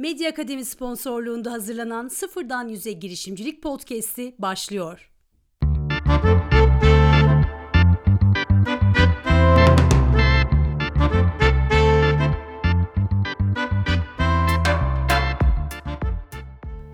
Medya Akademi sponsorluğunda hazırlanan Sıfırdan Yüze Girişimcilik Podcast'i başlıyor.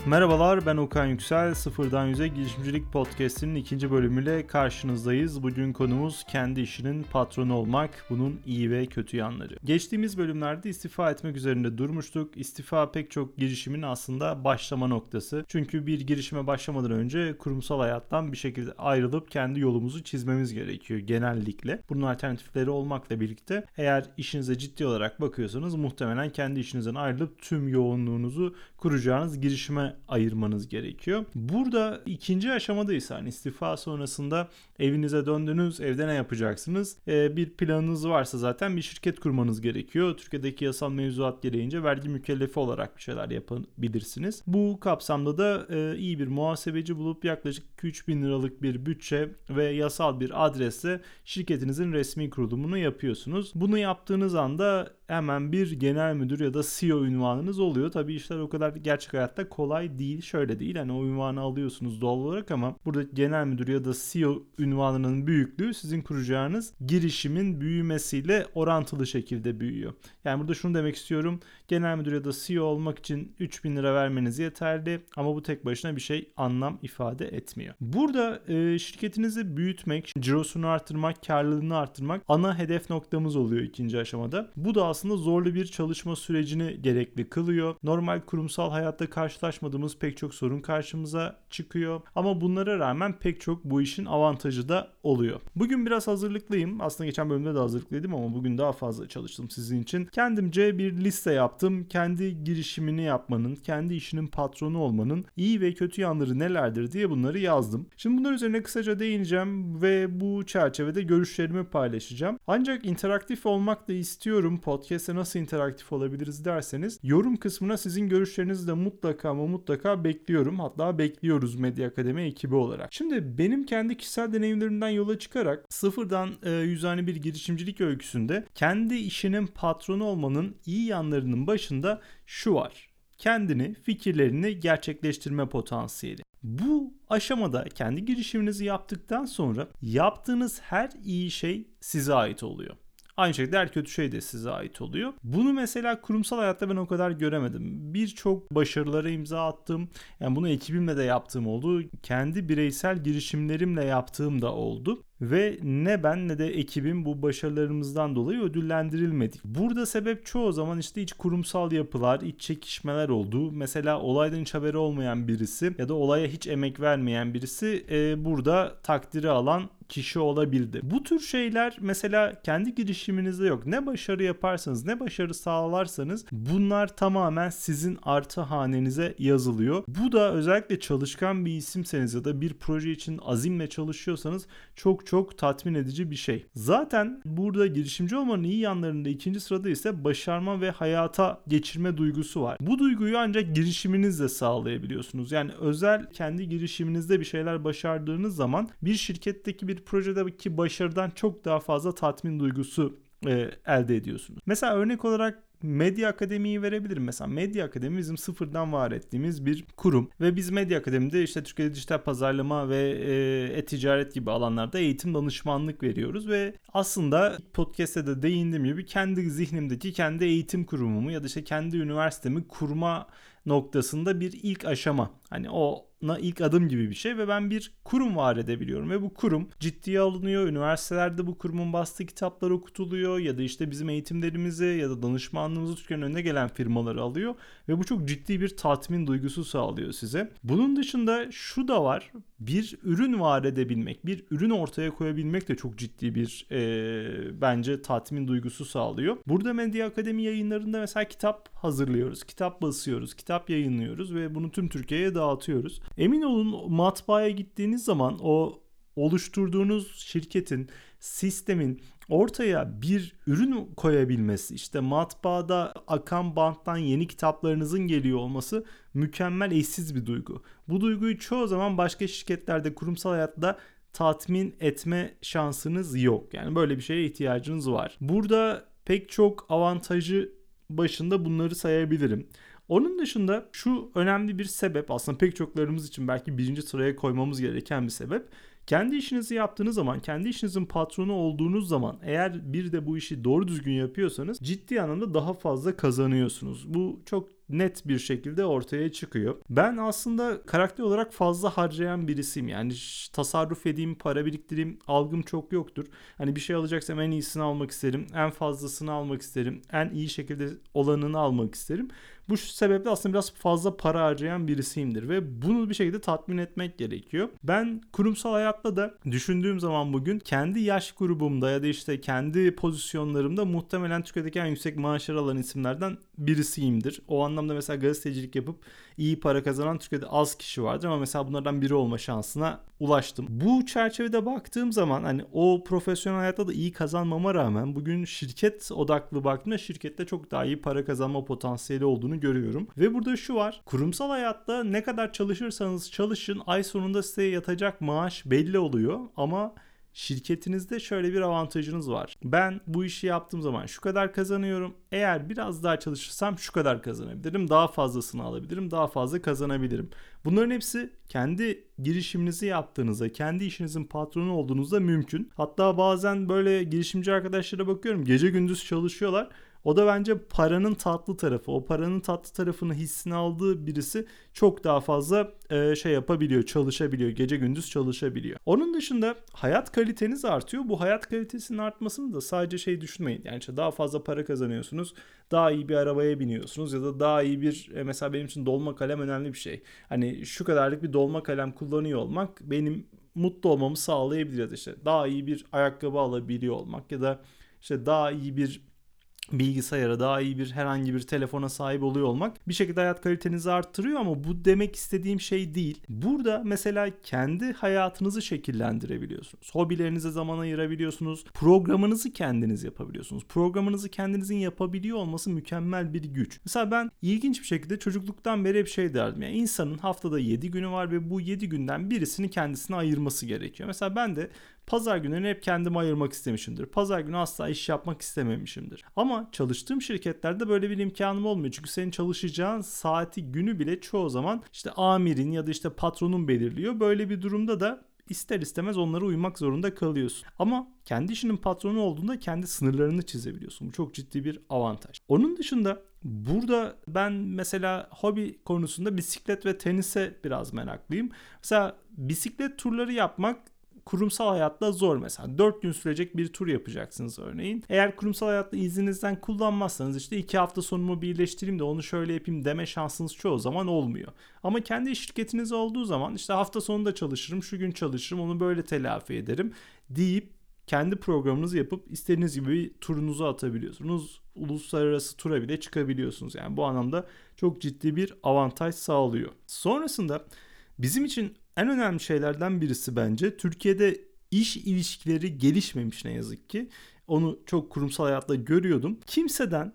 Merhabalar ben Okan Yüksel. Sıfırdan Yüze Girişimcilik Podcast'inin ikinci bölümüyle karşınızdayız. Bugün konumuz kendi işinin patronu olmak, bunun iyi ve kötü yanları. Geçtiğimiz bölümlerde istifa etmek üzerinde durmuştuk. İstifa pek çok girişimin aslında başlama noktası. Çünkü bir girişime başlamadan önce kurumsal hayattan bir şekilde ayrılıp kendi yolumuzu çizmemiz gerekiyor genellikle. Bunun alternatifleri olmakla birlikte eğer işinize ciddi olarak bakıyorsanız muhtemelen kendi işinizden ayrılıp tüm yoğunluğunuzu kuracağınız girişime ayırmanız gerekiyor. Burada ikinci aşamadaysa hani istifa sonrasında evinize döndünüz, evde ne yapacaksınız? Ee, bir planınız varsa zaten bir şirket kurmanız gerekiyor. Türkiye'deki yasal mevzuat gereğince vergi mükellefi olarak bir şeyler yapabilirsiniz. Bu kapsamda da e, iyi bir muhasebeci bulup yaklaşık 2-3 bin liralık bir bütçe ve yasal bir adresle şirketinizin resmi kurulumunu yapıyorsunuz. Bunu yaptığınız anda hemen bir genel müdür ya da CEO ünvanınız oluyor. Tabii işler o kadar gerçek hayatta kolay değil. Şöyle değil hani o ünvanı alıyorsunuz doğal olarak ama burada genel müdür ya da CEO ünvanının büyüklüğü sizin kuracağınız girişimin büyümesiyle orantılı şekilde büyüyor. Yani burada şunu demek istiyorum. Genel müdür ya da CEO olmak için 3000 lira vermeniz yeterli ama bu tek başına bir şey anlam ifade etmiyor. Burada e, şirketinizi büyütmek, cirosunu artırmak, karlılığını artırmak ana hedef noktamız oluyor ikinci aşamada. Bu da aslında zorlu bir çalışma sürecini gerekli kılıyor. Normal kurumsal hayatta karşılaşmadığımız pek çok sorun karşımıza çıkıyor. Ama bunlara rağmen pek çok bu işin avantajı da oluyor. Bugün biraz hazırlıklıyım. Aslında geçen bölümde de hazırlıklıydım ama bugün daha fazla çalıştım sizin için. Kendimce bir liste yaptım. Kendi girişimini yapmanın, kendi işinin patronu olmanın iyi ve kötü yanları nelerdir diye bunları yazdım. Şimdi bunlar üzerine kısaca değineceğim ve bu çerçevede görüşlerimi paylaşacağım. Ancak interaktif olmak da istiyorum. Podcast'te nasıl interaktif olabiliriz derseniz yorum kısmına sizin görüşlerinizi de mutlaka ama mutlaka bekliyorum. Hatta bekliyoruz Medya Akademi ekibi olarak. Şimdi benim kendi kişisel deneyimlerimden yola çıkarak sıfırdan e, yüzane bir girişimcilik öyküsünde kendi işinin patronu olmanın iyi yanlarının başında şu var kendini, fikirlerini gerçekleştirme potansiyeli. Bu aşamada kendi girişiminizi yaptıktan sonra yaptığınız her iyi şey size ait oluyor. Aynı şekilde her kötü şey de size ait oluyor. Bunu mesela kurumsal hayatta ben o kadar göremedim. Birçok başarılara imza attım. Yani bunu ekibimle de yaptığım oldu. Kendi bireysel girişimlerimle yaptığım da oldu ve ne ben ne de ekibim bu başarılarımızdan dolayı ödüllendirilmedik. Burada sebep çoğu zaman işte iç kurumsal yapılar, iç çekişmeler oldu. Mesela olaydan hiç haberi olmayan birisi ya da olaya hiç emek vermeyen birisi e, burada takdiri alan kişi olabildi. Bu tür şeyler mesela kendi girişiminizde yok. Ne başarı yaparsanız, ne başarı sağlarsanız bunlar tamamen sizin artı hanenize yazılıyor. Bu da özellikle çalışkan bir isimseniz ya da bir proje için azimle çalışıyorsanız çok çok tatmin edici bir şey. Zaten burada girişimci olmanın iyi yanlarında ikinci sırada ise başarma ve hayata geçirme duygusu var. Bu duyguyu ancak girişiminizle sağlayabiliyorsunuz. Yani özel kendi girişiminizde bir şeyler başardığınız zaman bir şirketteki bir projedeki başarıdan çok daha fazla tatmin duygusu e, elde ediyorsunuz. Mesela örnek olarak Medya Akademi'yi verebilirim. Mesela Medya Akademi bizim sıfırdan var ettiğimiz bir kurum ve biz Medya Akademi'de işte Türkiye'de dijital pazarlama ve e, e-ticaret gibi alanlarda eğitim danışmanlık veriyoruz ve aslında podcast'te de değindiğim gibi kendi zihnimdeki kendi eğitim kurumumu ya da işte kendi üniversitemi kurma noktasında bir ilk aşama. Hani o na ilk adım gibi bir şey ve ben bir kurum var edebiliyorum ve bu kurum ciddiye alınıyor. Üniversitelerde bu kurumun bastığı kitaplar okutuluyor ya da işte bizim eğitimlerimizi ya da danışmanlığımızı Türkiye'nin önüne gelen firmaları alıyor ve bu çok ciddi bir tatmin duygusu sağlıyor size. Bunun dışında şu da var. Bir ürün var edebilmek, bir ürün ortaya koyabilmek de çok ciddi bir e, bence tatmin duygusu sağlıyor. Burada Medya Akademi yayınlarında mesela kitap hazırlıyoruz, kitap basıyoruz, kitap yayınlıyoruz ve bunu tüm Türkiye'ye dağıtıyoruz. Emin olun matbaaya gittiğiniz zaman o oluşturduğunuz şirketin, sistemin ortaya bir ürün koyabilmesi, işte matbaada akan banttan yeni kitaplarınızın geliyor olması mükemmel eşsiz bir duygu. Bu duyguyu çoğu zaman başka şirketlerde, kurumsal hayatta tatmin etme şansınız yok. Yani böyle bir şeye ihtiyacınız var. Burada pek çok avantajı başında bunları sayabilirim. Onun dışında şu önemli bir sebep aslında pek çoklarımız için belki birinci sıraya koymamız gereken bir sebep. Kendi işinizi yaptığınız zaman, kendi işinizin patronu olduğunuz zaman eğer bir de bu işi doğru düzgün yapıyorsanız ciddi anlamda daha fazla kazanıyorsunuz. Bu çok net bir şekilde ortaya çıkıyor. Ben aslında karakter olarak fazla harcayan birisiyim. Yani tasarruf edeyim, para biriktireyim algım çok yoktur. Hani bir şey alacaksam en iyisini almak isterim. En fazlasını almak isterim. En iyi şekilde olanını almak isterim. Bu sebeple aslında biraz fazla para harcayan birisiyimdir ve bunu bir şekilde tatmin etmek gerekiyor. Ben kurumsal hayatta da düşündüğüm zaman bugün kendi yaş grubumda ya da işte kendi pozisyonlarımda muhtemelen Türkiye'deki en yüksek maaşları alan isimlerden birisiyimdir. O anlamda mesela gazetecilik yapıp iyi para kazanan Türkiye'de az kişi vardır ama mesela bunlardan biri olma şansına ulaştım. Bu çerçevede baktığım zaman hani o profesyonel hayatta da iyi kazanmama rağmen bugün şirket odaklı baktığımda şirkette çok daha iyi para kazanma potansiyeli olduğunu görüyorum. Ve burada şu var. Kurumsal hayatta ne kadar çalışırsanız çalışın ay sonunda size yatacak maaş belli oluyor ama şirketinizde şöyle bir avantajınız var. Ben bu işi yaptığım zaman şu kadar kazanıyorum. Eğer biraz daha çalışırsam şu kadar kazanabilirim. Daha fazlasını alabilirim. Daha fazla kazanabilirim. Bunların hepsi kendi girişiminizi yaptığınızda, kendi işinizin patronu olduğunuzda mümkün. Hatta bazen böyle girişimci arkadaşlara bakıyorum. Gece gündüz çalışıyorlar o da bence paranın tatlı tarafı. O paranın tatlı tarafını hissini aldığı birisi çok daha fazla e, şey yapabiliyor, çalışabiliyor. Gece gündüz çalışabiliyor. Onun dışında hayat kaliteniz artıyor. Bu hayat kalitesinin artmasını da sadece şey düşünmeyin. Yani işte daha fazla para kazanıyorsunuz. Daha iyi bir arabaya biniyorsunuz ya da daha iyi bir e, mesela benim için dolma kalem önemli bir şey. Hani şu kadarlık bir dolma kalem kullanıyor olmak benim mutlu olmamı sağlayabilir ya da işte daha iyi bir ayakkabı alabiliyor olmak ya da işte daha iyi bir bilgisayara daha iyi bir herhangi bir telefona sahip oluyor olmak bir şekilde hayat kalitenizi arttırıyor ama bu demek istediğim şey değil. Burada mesela kendi hayatınızı şekillendirebiliyorsunuz. Hobilerinize zaman ayırabiliyorsunuz. Programınızı kendiniz yapabiliyorsunuz. Programınızı kendinizin yapabiliyor olması mükemmel bir güç. Mesela ben ilginç bir şekilde çocukluktan beri hep şey derdim. Yani insanın haftada 7 günü var ve bu 7 günden birisini kendisine ayırması gerekiyor. Mesela ben de Pazar günlerini hep kendime ayırmak istemişimdir. Pazar günü asla iş yapmak istememişimdir. Ama çalıştığım şirketlerde böyle bir imkanım olmuyor. Çünkü senin çalışacağın saati günü bile çoğu zaman işte amirin ya da işte patronun belirliyor. Böyle bir durumda da ister istemez onlara uymak zorunda kalıyorsun. Ama kendi işinin patronu olduğunda kendi sınırlarını çizebiliyorsun. Bu çok ciddi bir avantaj. Onun dışında burada ben mesela hobi konusunda bisiklet ve tenise biraz meraklıyım. Mesela bisiklet turları yapmak kurumsal hayatta zor mesela. 4 gün sürecek bir tur yapacaksınız örneğin. Eğer kurumsal hayatta izninizden kullanmazsanız işte 2 hafta sonumu birleştireyim de onu şöyle yapayım deme şansınız çoğu zaman olmuyor. Ama kendi şirketiniz olduğu zaman işte hafta sonunda çalışırım, şu gün çalışırım, onu böyle telafi ederim deyip kendi programınızı yapıp istediğiniz gibi bir turunuzu atabiliyorsunuz. Uluslararası tura bile çıkabiliyorsunuz. Yani bu anlamda çok ciddi bir avantaj sağlıyor. Sonrasında bizim için en önemli şeylerden birisi bence Türkiye'de iş ilişkileri gelişmemiş ne yazık ki. Onu çok kurumsal hayatta görüyordum. Kimseden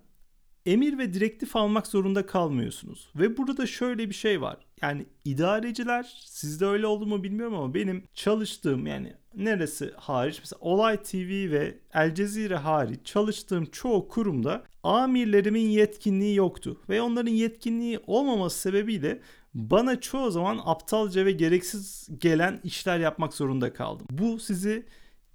emir ve direktif almak zorunda kalmıyorsunuz. Ve burada da şöyle bir şey var. Yani idareciler sizde öyle oldu mu bilmiyorum ama benim çalıştığım yani neresi hariç mesela Olay TV ve El Cezire hariç çalıştığım çoğu kurumda amirlerimin yetkinliği yoktu. Ve onların yetkinliği olmaması sebebiyle bana çoğu zaman aptalca ve gereksiz gelen işler yapmak zorunda kaldım. Bu sizi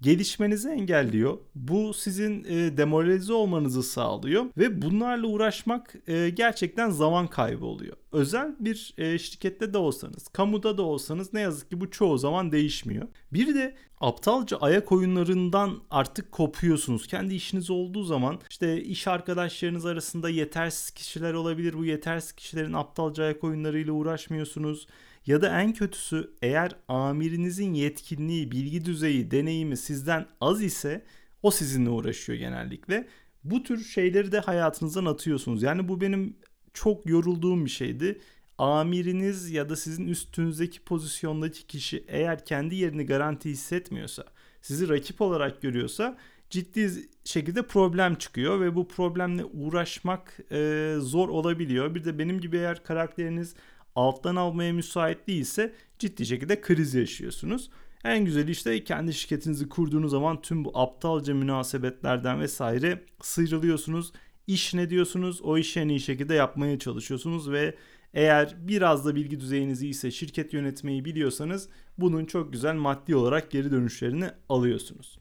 gelişmenizi engelliyor. Bu sizin e, demoralize olmanızı sağlıyor ve bunlarla uğraşmak e, gerçekten zaman kaybı oluyor. Özel bir e, şirkette de olsanız, kamuda da olsanız ne yazık ki bu çoğu zaman değişmiyor. Bir de aptalca ayak oyunlarından artık kopuyorsunuz. Kendi işiniz olduğu zaman işte iş arkadaşlarınız arasında yetersiz kişiler olabilir. Bu yetersiz kişilerin aptalca ayak oyunlarıyla uğraşmıyorsunuz. Ya da en kötüsü eğer amirinizin yetkinliği, bilgi düzeyi, deneyimi sizden az ise o sizinle uğraşıyor genellikle. Bu tür şeyleri de hayatınızdan atıyorsunuz. Yani bu benim çok yorulduğum bir şeydi. Amiriniz ya da sizin üstünüzdeki pozisyondaki kişi eğer kendi yerini garanti hissetmiyorsa, sizi rakip olarak görüyorsa ciddi şekilde problem çıkıyor ve bu problemle uğraşmak e, zor olabiliyor. Bir de benim gibi eğer karakteriniz alttan almaya müsait değilse ciddi şekilde kriz yaşıyorsunuz. En güzeli işte kendi şirketinizi kurduğunuz zaman tüm bu aptalca münasebetlerden vesaire sıyrılıyorsunuz. iş ne diyorsunuz? O işi en iyi şekilde yapmaya çalışıyorsunuz ve eğer biraz da bilgi düzeyiniz iyiyse şirket yönetmeyi biliyorsanız bunun çok güzel maddi olarak geri dönüşlerini alıyorsunuz.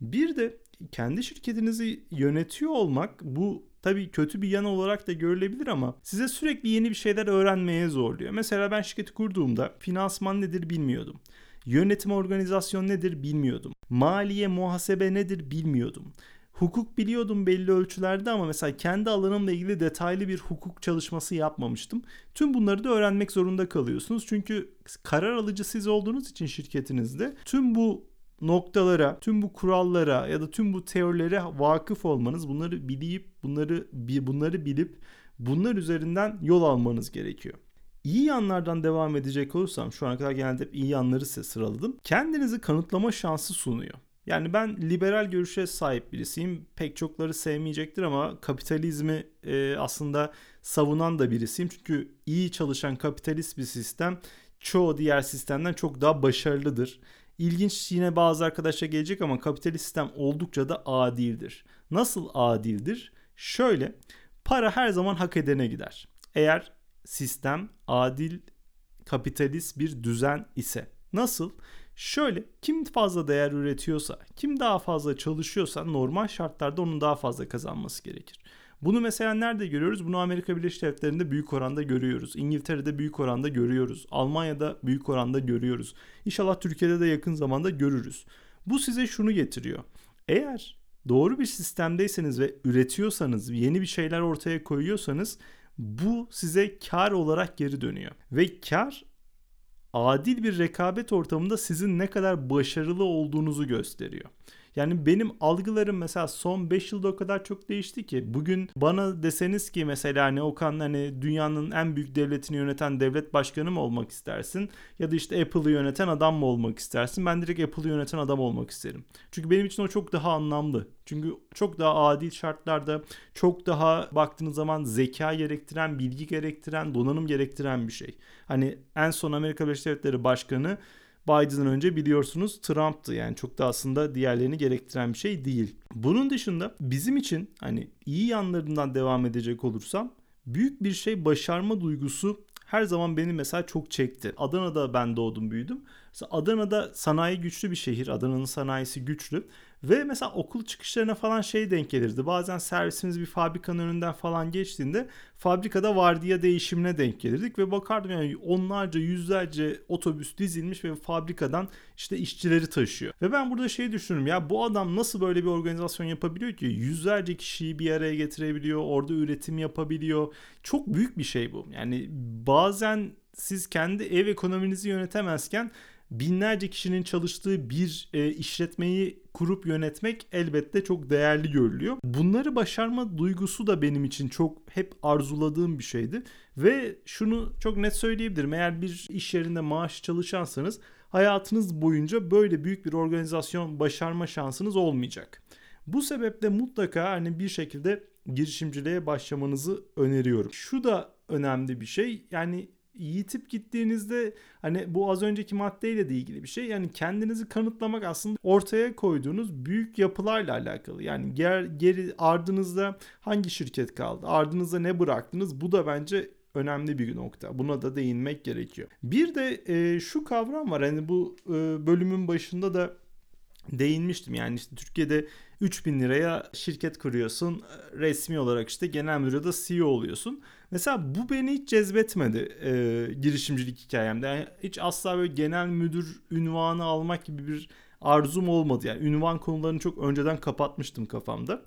Bir de kendi şirketinizi yönetiyor olmak bu tabii kötü bir yan olarak da görülebilir ama size sürekli yeni bir şeyler öğrenmeye zorluyor. Mesela ben şirketi kurduğumda finansman nedir bilmiyordum. Yönetim organizasyon nedir bilmiyordum. Maliye muhasebe nedir bilmiyordum. Hukuk biliyordum belli ölçülerde ama mesela kendi alanımla ilgili detaylı bir hukuk çalışması yapmamıştım. Tüm bunları da öğrenmek zorunda kalıyorsunuz. Çünkü karar alıcı siz olduğunuz için şirketinizde tüm bu noktalara, tüm bu kurallara ya da tüm bu teorilere vakıf olmanız, bunları bilip bunları bunları bilip bunlar üzerinden yol almanız gerekiyor. İyi yanlardan devam edecek olursam şu ana kadar genelde iyi yanları size sıraladım. Kendinizi kanıtlama şansı sunuyor. Yani ben liberal görüşe sahip birisiyim. Pek çokları sevmeyecektir ama kapitalizmi e, aslında savunan da birisiyim. Çünkü iyi çalışan kapitalist bir sistem çoğu diğer sistemden çok daha başarılıdır. İlginç yine bazı arkadaşlar gelecek ama kapitalist sistem oldukça da adildir. Nasıl adildir? Şöyle para her zaman hak edene gider. Eğer sistem adil kapitalist bir düzen ise. Nasıl? Şöyle kim fazla değer üretiyorsa, kim daha fazla çalışıyorsa normal şartlarda onun daha fazla kazanması gerekir. Bunu mesela nerede görüyoruz? Bunu Amerika Birleşik Devletleri'nde büyük oranda görüyoruz. İngiltere'de büyük oranda görüyoruz. Almanya'da büyük oranda görüyoruz. İnşallah Türkiye'de de yakın zamanda görürüz. Bu size şunu getiriyor. Eğer doğru bir sistemdeyseniz ve üretiyorsanız, yeni bir şeyler ortaya koyuyorsanız bu size kar olarak geri dönüyor. Ve kar adil bir rekabet ortamında sizin ne kadar başarılı olduğunuzu gösteriyor. Yani benim algılarım mesela son 5 yılda o kadar çok değişti ki bugün bana deseniz ki mesela hani Okan hani dünyanın en büyük devletini yöneten devlet başkanı mı olmak istersin ya da işte Apple'ı yöneten adam mı olmak istersin? Ben direkt Apple'ı yöneten adam olmak isterim. Çünkü benim için o çok daha anlamlı. Çünkü çok daha adil şartlarda çok daha baktığınız zaman zeka gerektiren, bilgi gerektiren, donanım gerektiren bir şey. Hani en son Amerika Birleşik Devletleri Başkanı Biden'dan önce biliyorsunuz Trump'tı. Yani çok da aslında diğerlerini gerektiren bir şey değil. Bunun dışında bizim için hani iyi yanlarından devam edecek olursam büyük bir şey başarma duygusu her zaman beni mesela çok çekti. Adana'da ben doğdum büyüdüm. Mesela Adana'da sanayi güçlü bir şehir. Adana'nın sanayisi güçlü. Ve mesela okul çıkışlarına falan şey denk gelirdi. Bazen servisimiz bir fabrikanın önünden falan geçtiğinde fabrikada vardiya değişimine denk gelirdik ve bakardım yani onlarca yüzlerce otobüs dizilmiş ve fabrikadan işte işçileri taşıyor. Ve ben burada şey düşünürüm ya bu adam nasıl böyle bir organizasyon yapabiliyor ki yüzlerce kişiyi bir araya getirebiliyor, orada üretim yapabiliyor. Çok büyük bir şey bu. Yani bazen siz kendi ev ekonominizi yönetemezken binlerce kişinin çalıştığı bir e, işletmeyi kurup yönetmek elbette çok değerli görülüyor. Bunları başarma duygusu da benim için çok hep arzuladığım bir şeydi ve şunu çok net söyleyebilirim. Eğer bir iş yerinde maaş çalışansanız hayatınız boyunca böyle büyük bir organizasyon başarma şansınız olmayacak. Bu sebeple mutlaka hani bir şekilde girişimciliğe başlamanızı öneriyorum. Şu da önemli bir şey. Yani yitip gittiğinizde hani bu az önceki maddeyle de ilgili bir şey. Yani kendinizi kanıtlamak aslında ortaya koyduğunuz büyük yapılarla alakalı. Yani ger, geri ardınızda hangi şirket kaldı? Ardınızda ne bıraktınız? Bu da bence önemli bir nokta. Buna da değinmek gerekiyor. Bir de e, şu kavram var. Hani bu e, bölümün başında da değinmiştim. Yani işte Türkiye'de 3000 liraya şirket kuruyorsun. Resmi olarak işte genel müdürde CEO oluyorsun. Mesela bu beni hiç cezbetmedi e, girişimcilik hikayemde. Yani hiç asla böyle genel müdür ünvanı almak gibi bir arzum olmadı. Yani ünvan konularını çok önceden kapatmıştım kafamda.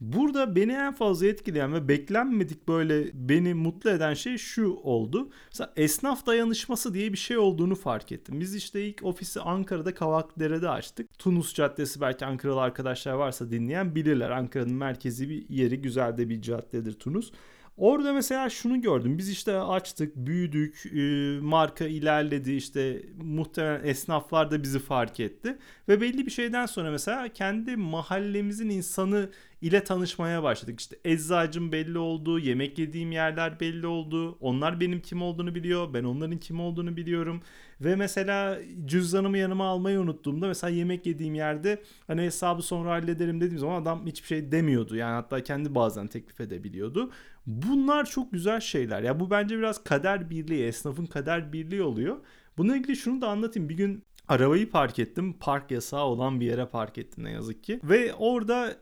Burada beni en fazla etkileyen ve beklenmedik böyle beni mutlu eden şey şu oldu. Mesela esnaf dayanışması diye bir şey olduğunu fark ettim. Biz işte ilk ofisi Ankara'da Kavakdere'de açtık. Tunus Caddesi belki Ankaralı arkadaşlar varsa dinleyen bilirler. Ankara'nın merkezi bir yeri güzel de bir caddedir Tunus. Orada mesela şunu gördüm. Biz işte açtık, büyüdük, e, marka ilerledi. işte muhtemelen esnaflar da bizi fark etti. Ve belli bir şeyden sonra mesela kendi mahallemizin insanı ile tanışmaya başladık. İşte eczacım belli oldu, yemek yediğim yerler belli oldu. Onlar benim kim olduğunu biliyor, ben onların kim olduğunu biliyorum. Ve mesela cüzdanımı yanıma almayı unuttuğumda mesela yemek yediğim yerde hani hesabı sonra hallederim dediğim zaman adam hiçbir şey demiyordu. Yani hatta kendi bazen teklif edebiliyordu. Bunlar çok güzel şeyler. Ya bu bence biraz kader birliği, esnafın kader birliği oluyor. Bununla ilgili şunu da anlatayım. Bir gün arabayı park ettim. Park yasağı olan bir yere park ettim ne yazık ki. Ve orada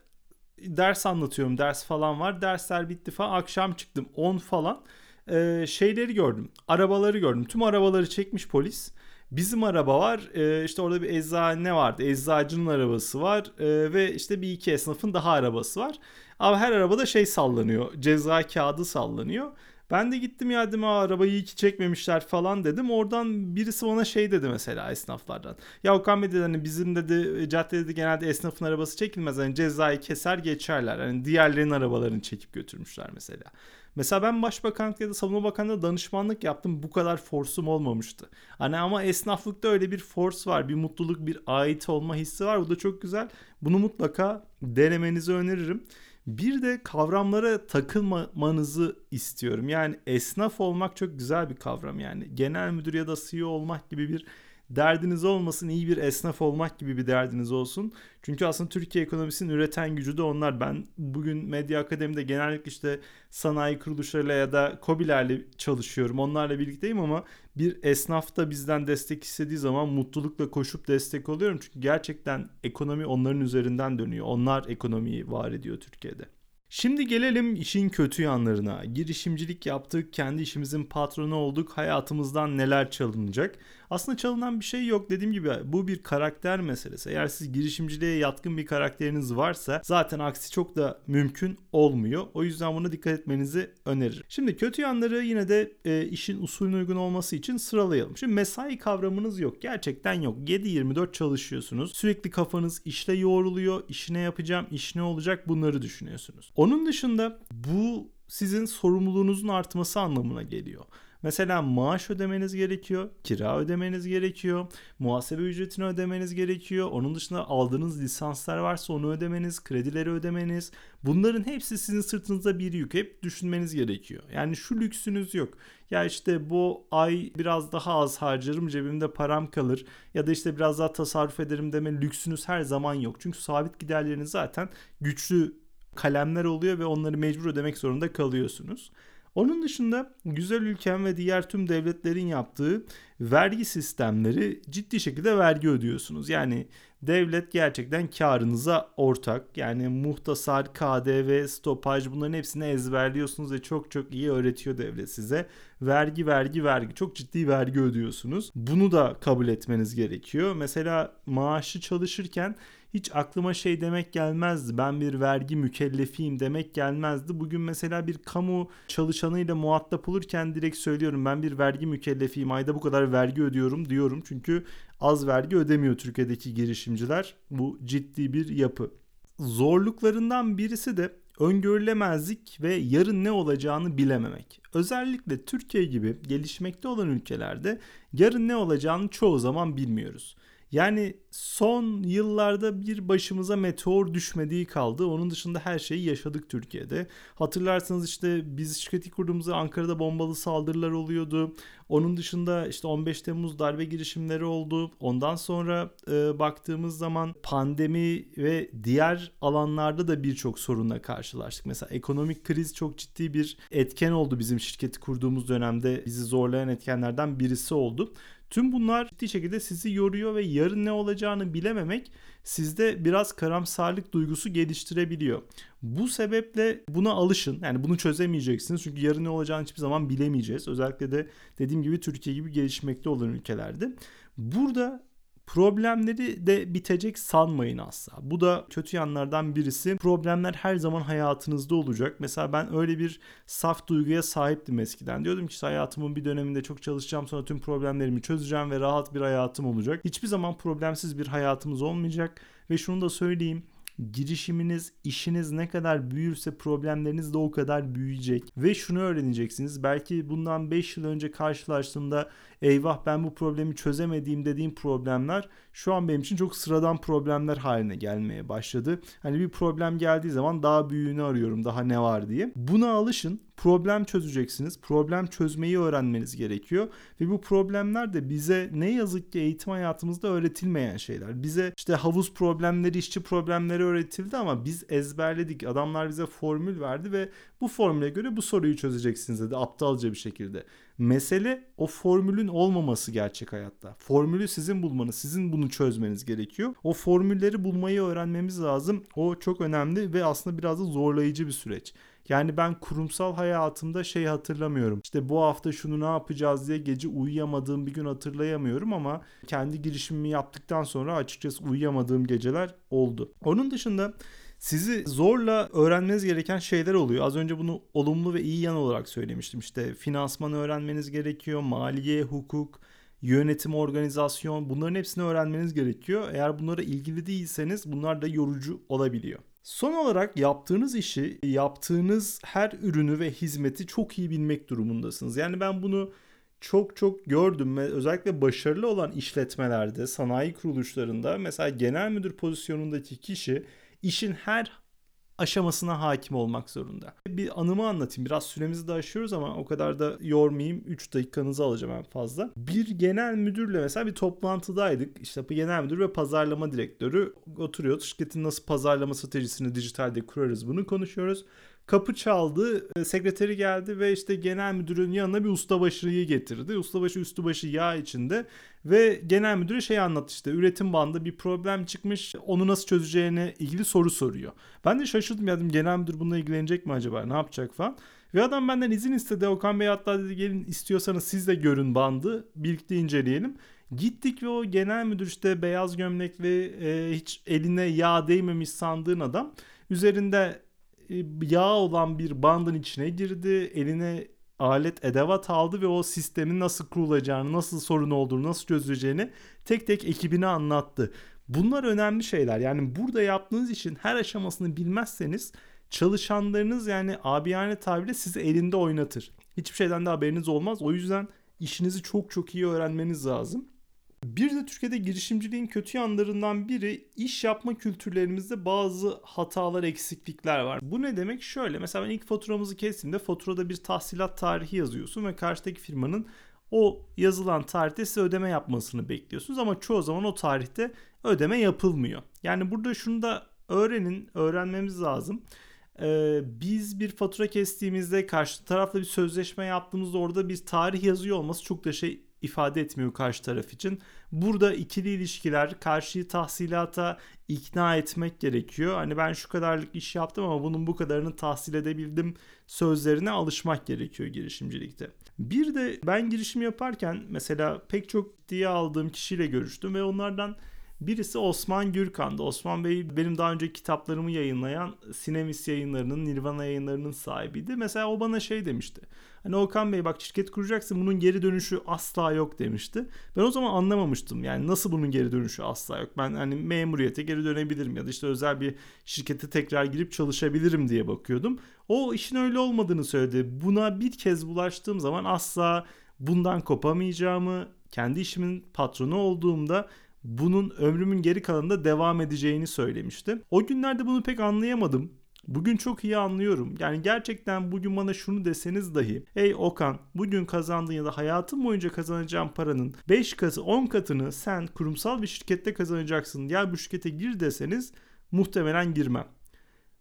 ders anlatıyorum. Ders falan var. Dersler bitti falan. Akşam çıktım 10 falan. Ee, şeyleri gördüm. Arabaları gördüm. Tüm arabaları çekmiş polis. Bizim araba var. Ee, işte orada bir eczane vardı. Eczacının arabası var. Ee, ve işte bir iki esnafın daha arabası var. Ama her arabada şey sallanıyor. Ceza kağıdı sallanıyor. Ben de gittim ya dedim arabayı iyi ki çekmemişler falan dedim. Oradan birisi bana şey dedi mesela esnaflardan. Ya Okan Bey dedi hani bizim dedi caddede genelde esnafın arabası çekilmez. Hani cezayı keser geçerler. Hani diğerlerinin arabalarını çekip götürmüşler mesela. Mesela ben Başbakanlık ya da Savunma Bakanlığı'na danışmanlık yaptım. Bu kadar forsum olmamıştı. Hani ama esnaflıkta öyle bir force var. Bir mutluluk, bir ait olma hissi var. Bu da çok güzel. Bunu mutlaka denemenizi öneririm. Bir de kavramlara takılmamanızı istiyorum. Yani esnaf olmak çok güzel bir kavram yani. Genel müdür ya da CEO olmak gibi bir derdiniz olmasın iyi bir esnaf olmak gibi bir derdiniz olsun. Çünkü aslında Türkiye ekonomisinin üreten gücü de onlar. Ben bugün Medya Akademi'de genellikle işte sanayi kuruluşlarıyla ya da COBİ'lerle çalışıyorum. Onlarla birlikteyim ama bir esnaf da bizden destek istediği zaman mutlulukla koşup destek oluyorum. Çünkü gerçekten ekonomi onların üzerinden dönüyor. Onlar ekonomiyi var ediyor Türkiye'de. Şimdi gelelim işin kötü yanlarına. Girişimcilik yaptık, kendi işimizin patronu olduk, hayatımızdan neler çalınacak? Aslında çalınan bir şey yok. Dediğim gibi bu bir karakter meselesi. Eğer siz girişimciliğe yatkın bir karakteriniz varsa zaten aksi çok da mümkün olmuyor. O yüzden buna dikkat etmenizi öneririm. Şimdi kötü yanları yine de e, işin usulüne uygun olması için sıralayalım. Şimdi mesai kavramınız yok. Gerçekten yok. 7-24 çalışıyorsunuz. Sürekli kafanız işle yoğruluyor. İşi ne yapacağım, iş ne olacak bunları düşünüyorsunuz. Onun dışında bu sizin sorumluluğunuzun artması anlamına geliyor. Mesela maaş ödemeniz gerekiyor, kira ödemeniz gerekiyor, muhasebe ücretini ödemeniz gerekiyor. Onun dışında aldığınız lisanslar varsa onu ödemeniz, kredileri ödemeniz. Bunların hepsi sizin sırtınızda bir yük. Hep düşünmeniz gerekiyor. Yani şu lüksünüz yok. Ya işte bu ay biraz daha az harcarım cebimde param kalır ya da işte biraz daha tasarruf ederim deme lüksünüz her zaman yok. Çünkü sabit giderleriniz zaten güçlü kalemler oluyor ve onları mecbur ödemek zorunda kalıyorsunuz. Onun dışında güzel ülkem ve diğer tüm devletlerin yaptığı vergi sistemleri ciddi şekilde vergi ödüyorsunuz. Yani devlet gerçekten karınıza ortak. Yani muhtasar, KDV, stopaj bunların hepsini ezberliyorsunuz ve çok çok iyi öğretiyor devlet size. Vergi, vergi, vergi. Çok ciddi vergi ödüyorsunuz. Bunu da kabul etmeniz gerekiyor. Mesela maaşı çalışırken hiç aklıma şey demek gelmezdi. Ben bir vergi mükellefiyim demek gelmezdi. Bugün mesela bir kamu çalışanıyla muhatap olurken direkt söylüyorum ben bir vergi mükellefiyim. Ayda bu kadar vergi ödüyorum diyorum. Çünkü az vergi ödemiyor Türkiye'deki girişimciler. Bu ciddi bir yapı. Zorluklarından birisi de öngörülemezlik ve yarın ne olacağını bilememek. Özellikle Türkiye gibi gelişmekte olan ülkelerde yarın ne olacağını çoğu zaman bilmiyoruz. Yani son yıllarda bir başımıza meteor düşmediği kaldı. Onun dışında her şeyi yaşadık Türkiye'de. Hatırlarsanız işte biz şirketi kurduğumuzda Ankara'da bombalı saldırılar oluyordu. Onun dışında işte 15 Temmuz darbe girişimleri oldu. Ondan sonra e, baktığımız zaman pandemi ve diğer alanlarda da birçok sorunla karşılaştık. Mesela ekonomik kriz çok ciddi bir etken oldu bizim şirketi kurduğumuz dönemde bizi zorlayan etkenlerden birisi oldu. Tüm bunlar ciddi şekilde sizi yoruyor ve yarın ne olacağını bilememek sizde biraz karamsarlık duygusu geliştirebiliyor. Bu sebeple buna alışın. Yani bunu çözemeyeceksiniz. Çünkü yarın ne olacağını hiçbir zaman bilemeyeceğiz. Özellikle de dediğim gibi Türkiye gibi gelişmekte olan ülkelerde. Burada Problemleri de bitecek sanmayın asla. Bu da kötü yanlardan birisi. Problemler her zaman hayatınızda olacak. Mesela ben öyle bir saf duyguya sahiptim eskiden. Diyordum ki hayatımın bir döneminde çok çalışacağım sonra tüm problemlerimi çözeceğim ve rahat bir hayatım olacak. Hiçbir zaman problemsiz bir hayatımız olmayacak. Ve şunu da söyleyeyim girişiminiz, işiniz ne kadar büyürse problemleriniz de o kadar büyüyecek. Ve şunu öğreneceksiniz. Belki bundan 5 yıl önce karşılaştığımda eyvah ben bu problemi çözemediğim dediğim problemler şu an benim için çok sıradan problemler haline gelmeye başladı. Hani bir problem geldiği zaman daha büyüğünü arıyorum daha ne var diye. Buna alışın problem çözeceksiniz. Problem çözmeyi öğrenmeniz gerekiyor. Ve bu problemler de bize ne yazık ki eğitim hayatımızda öğretilmeyen şeyler. Bize işte havuz problemleri, işçi problemleri öğretildi ama biz ezberledik. Adamlar bize formül verdi ve bu formüle göre bu soruyu çözeceksiniz dedi aptalca bir şekilde. Mesele o formülün olmaması gerçek hayatta. Formülü sizin bulmanız, sizin bunu çözmeniz gerekiyor. O formülleri bulmayı öğrenmemiz lazım. O çok önemli ve aslında biraz da zorlayıcı bir süreç. Yani ben kurumsal hayatımda şey hatırlamıyorum. İşte bu hafta şunu ne yapacağız diye gece uyuyamadığım bir gün hatırlayamıyorum ama kendi girişimimi yaptıktan sonra açıkçası uyuyamadığım geceler oldu. Onun dışında sizi zorla öğrenmeniz gereken şeyler oluyor. Az önce bunu olumlu ve iyi yan olarak söylemiştim. İşte finansman öğrenmeniz gerekiyor, maliye, hukuk, yönetim, organizasyon bunların hepsini öğrenmeniz gerekiyor. Eğer bunlara ilgili değilseniz bunlar da yorucu olabiliyor. Son olarak yaptığınız işi, yaptığınız her ürünü ve hizmeti çok iyi bilmek durumundasınız. Yani ben bunu çok çok gördüm ve özellikle başarılı olan işletmelerde, sanayi kuruluşlarında mesela genel müdür pozisyonundaki kişi işin her aşamasına hakim olmak zorunda. Bir anımı anlatayım. Biraz süremizi de aşıyoruz ama o kadar da yormayayım. 3 dakikanızı alacağım en fazla. Bir genel müdürle mesela bir toplantıdaydık. İşte genel müdür ve pazarlama direktörü oturuyor. Şirketin nasıl pazarlama stratejisini dijitalde kurarız bunu konuşuyoruz. Kapı çaldı, e, sekreteri geldi ve işte genel müdürün yanına bir ustabaşıyı getirdi. Ustabaşı üstübaşı yağ içinde ve genel müdüre şey anlat işte üretim bandı bir problem çıkmış onu nasıl çözeceğine ilgili soru soruyor. Ben de şaşırdım ya dedim genel müdür bununla ilgilenecek mi acaba ne yapacak falan. Ve adam benden izin istedi. Okan Bey hatta dedi gelin istiyorsanız siz de görün bandı. Birlikte inceleyelim. Gittik ve o genel müdür işte beyaz gömlekli e, hiç eline yağ değmemiş sandığın adam üzerinde yağ olan bir bandın içine girdi. Eline alet edevat aldı ve o sistemin nasıl kurulacağını, nasıl sorun olduğunu, nasıl çözüleceğini tek tek ekibine anlattı. Bunlar önemli şeyler. Yani burada yaptığınız için her aşamasını bilmezseniz çalışanlarınız yani abiyane tabirle sizi elinde oynatır. Hiçbir şeyden de haberiniz olmaz. O yüzden işinizi çok çok iyi öğrenmeniz lazım. Bir de Türkiye'de girişimciliğin kötü yanlarından biri iş yapma kültürlerimizde bazı hatalar, eksiklikler var. Bu ne demek? Şöyle mesela ben ilk faturamızı kestiğimde faturada bir tahsilat tarihi yazıyorsun ve karşıdaki firmanın o yazılan tarihte size ödeme yapmasını bekliyorsunuz ama çoğu zaman o tarihte ödeme yapılmıyor. Yani burada şunu da öğrenin, öğrenmemiz lazım. Ee, biz bir fatura kestiğimizde karşı tarafla bir sözleşme yaptığımızda orada bir tarih yazıyor olması çok da şey ifade etmiyor karşı taraf için. Burada ikili ilişkiler karşıyı tahsilata ikna etmek gerekiyor. Hani ben şu kadarlık iş yaptım ama bunun bu kadarını tahsil edebildim sözlerine alışmak gerekiyor girişimcilikte. Bir de ben girişim yaparken mesela pek çok diye aldığım kişiyle görüştüm ve onlardan Birisi Osman Gürkan'dı. Osman Bey benim daha önce kitaplarımı yayınlayan Sinemis yayınlarının, Nirvana yayınlarının sahibiydi. Mesela o bana şey demişti. Hani Okan Bey bak şirket kuracaksın bunun geri dönüşü asla yok demişti. Ben o zaman anlamamıştım yani nasıl bunun geri dönüşü asla yok. Ben hani memuriyete geri dönebilirim ya da işte özel bir şirkete tekrar girip çalışabilirim diye bakıyordum. O işin öyle olmadığını söyledi. Buna bir kez bulaştığım zaman asla bundan kopamayacağımı, kendi işimin patronu olduğumda bunun ömrümün geri kalanında devam edeceğini söylemişti. O günlerde bunu pek anlayamadım. Bugün çok iyi anlıyorum. Yani gerçekten bugün bana şunu deseniz dahi Ey Okan bugün kazandığın ya da hayatın boyunca kazanacağın paranın 5 katı 10 katını sen kurumsal bir şirkette kazanacaksın. Ya bu şirkete gir deseniz muhtemelen girmem.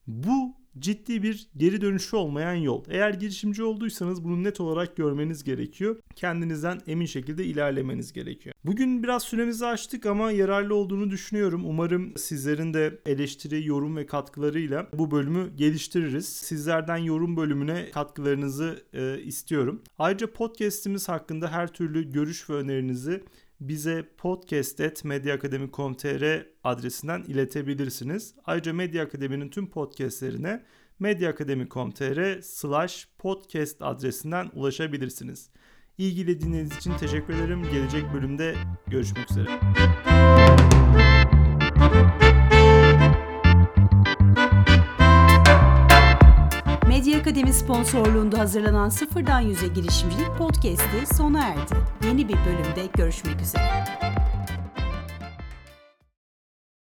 Bu ciddi bir geri dönüşü olmayan yol. Eğer girişimci olduysanız bunu net olarak görmeniz gerekiyor. Kendinizden emin şekilde ilerlemeniz gerekiyor. Bugün biraz süremizi açtık ama yararlı olduğunu düşünüyorum. Umarım sizlerin de eleştiri, yorum ve katkılarıyla bu bölümü geliştiririz. Sizlerden yorum bölümüne katkılarınızı e, istiyorum. Ayrıca podcast'imiz hakkında her türlü görüş ve önerinizi bize podcast.medyaakademi.com.tr adresinden iletebilirsiniz. Ayrıca Medya Akademi'nin tüm podcastlerine medyaakademi.com.tr slash podcast adresinden ulaşabilirsiniz. İlgili dinlediğiniz için teşekkür ederim. Gelecek bölümde görüşmek üzere. Akademi sponsorluğunda hazırlanan Sıfırdan Yüze Girişimcilik Podcast'i sona erdi. Yeni bir bölümde görüşmek üzere.